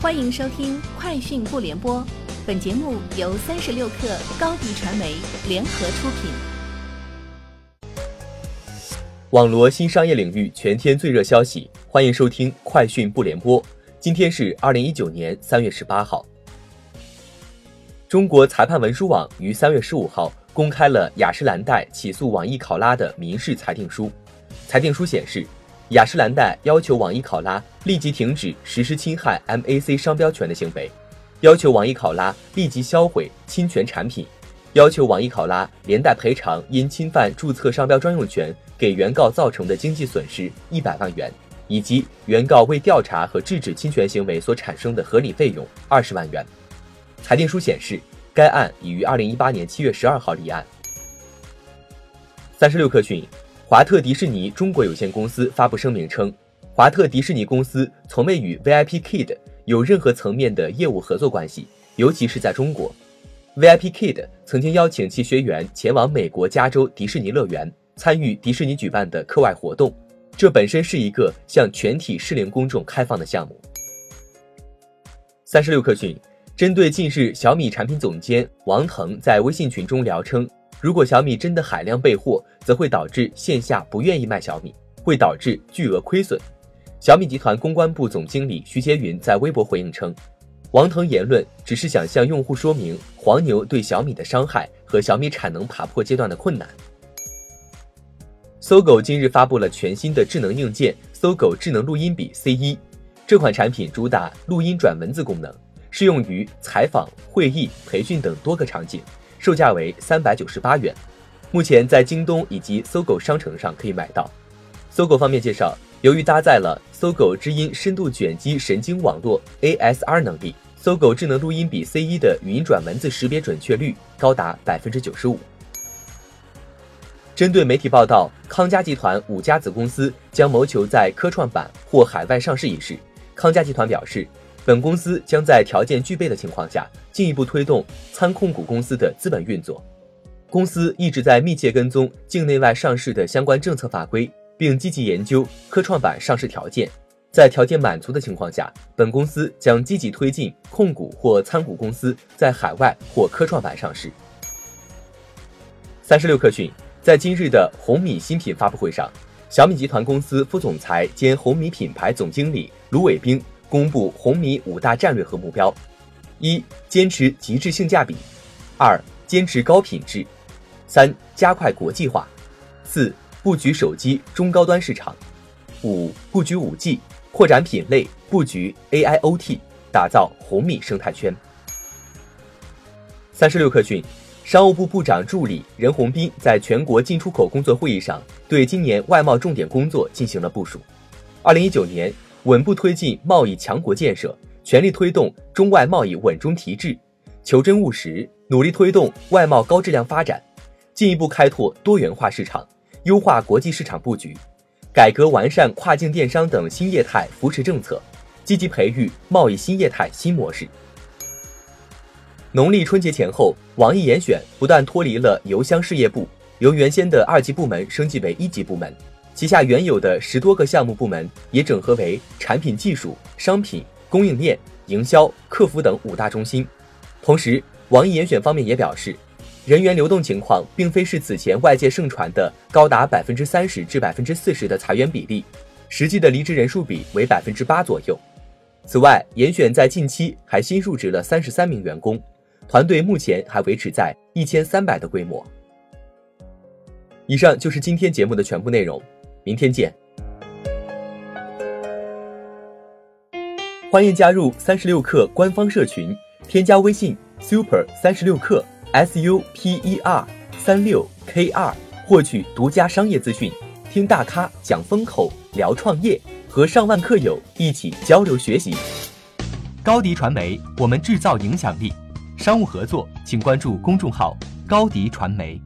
欢迎收听《快讯不联播》，本节目由三十六克高低传媒联合出品。网罗新商业领域全天最热消息，欢迎收听《快讯不联播》。今天是二零一九年三月十八号。中国裁判文书网于三月十五号公开了雅诗兰黛起诉网易考拉的民事裁定书。裁定书显示。雅诗兰黛要求网易考拉立即停止实施侵害 MAC 商标权的行为，要求网易考拉立即销毁侵权产品，要求网易考拉连带赔偿因侵犯注册商标专用权给原告造成的经济损失一百万元，以及原告为调查和制止侵权行为所产生的合理费用二十万元。裁定书显示，该案已于二零一八年七月十二号立案。三十六氪讯。华特迪士尼中国有限公司发布声明称，华特迪士尼公司从未与 VIP Kid 有任何层面的业务合作关系，尤其是在中国。VIP Kid 曾经邀请其学员前往美国加州迪士尼乐园参与迪士尼举办的课外活动，这本身是一个向全体适龄公众开放的项目。三十六氪讯，针对近日小米产品总监王腾在微信群中聊称。如果小米真的海量备货，则会导致线下不愿意卖小米，会导致巨额亏损。小米集团公关部总经理徐杰云在微博回应称，王腾言论只是想向用户说明黄牛对小米的伤害和小米产能爬坡阶段的困难。搜狗今日发布了全新的智能硬件——搜狗智能录音笔 C 一，这款产品主打录音转文字功能，适用于采访、会议、培训等多个场景。售价为三百九十八元，目前在京东以及搜狗商城上可以买到。搜狗方面介绍，由于搭载了搜狗知音深度卷积神经网络 ASR 能力，搜狗智能录音笔 C 一的语音转文字识别准确率高达百分之九十五。针对媒体报道康佳集团五家子公司将谋求在科创板或海外上市一事，康佳集团表示。本公司将在条件具备的情况下，进一步推动参控股公司的资本运作。公司一直在密切跟踪境内外上市的相关政策法规，并积极研究科创板上市条件。在条件满足的情况下，本公司将积极推进控股或参股公司在海外或科创板上市。三十六氪讯，在今日的红米新品发布会上，小米集团公司副总裁兼红米品牌总经理卢伟冰。公布红米五大战略和目标：一、坚持极致性价比；二、坚持高品质；三、加快国际化；四、布局手机中高端市场；五、布局五 G，扩展品类，布局 AIoT，打造红米生态圈。三十六氪讯，商务部部长助理任宏斌在全国进出口工作会议上，对今年外贸重点工作进行了部署。二零一九年。稳步推进贸易强国建设，全力推动中外贸易稳中提质，求真务实，努力推动外贸高质量发展，进一步开拓多元化市场，优化国际市场布局，改革完善跨境电商等新业态扶持政策，积极培育贸易新业态新模式。农历春节前后，网易严选不断脱离了邮箱事业部，由原先的二级部门升级为一级部门。旗下原有的十多个项目部门也整合为产品技术、商品供应链、营销、客服等五大中心。同时，网易严选方面也表示，人员流动情况并非是此前外界盛传的高达百分之三十至百分之四十的裁员比例，实际的离职人数比为百分之八左右。此外，严选在近期还新入职了三十三名员工，团队目前还维持在一千三百的规模。以上就是今天节目的全部内容。明天见！欢迎加入三十六氪官方社群，添加微信 super 三十六氪 s u p e r 三六 k 二，获取独家商业资讯，听大咖讲风口，聊创业，和上万客友一起交流学习。高迪传媒，我们制造影响力。商务合作，请关注公众号高迪传媒。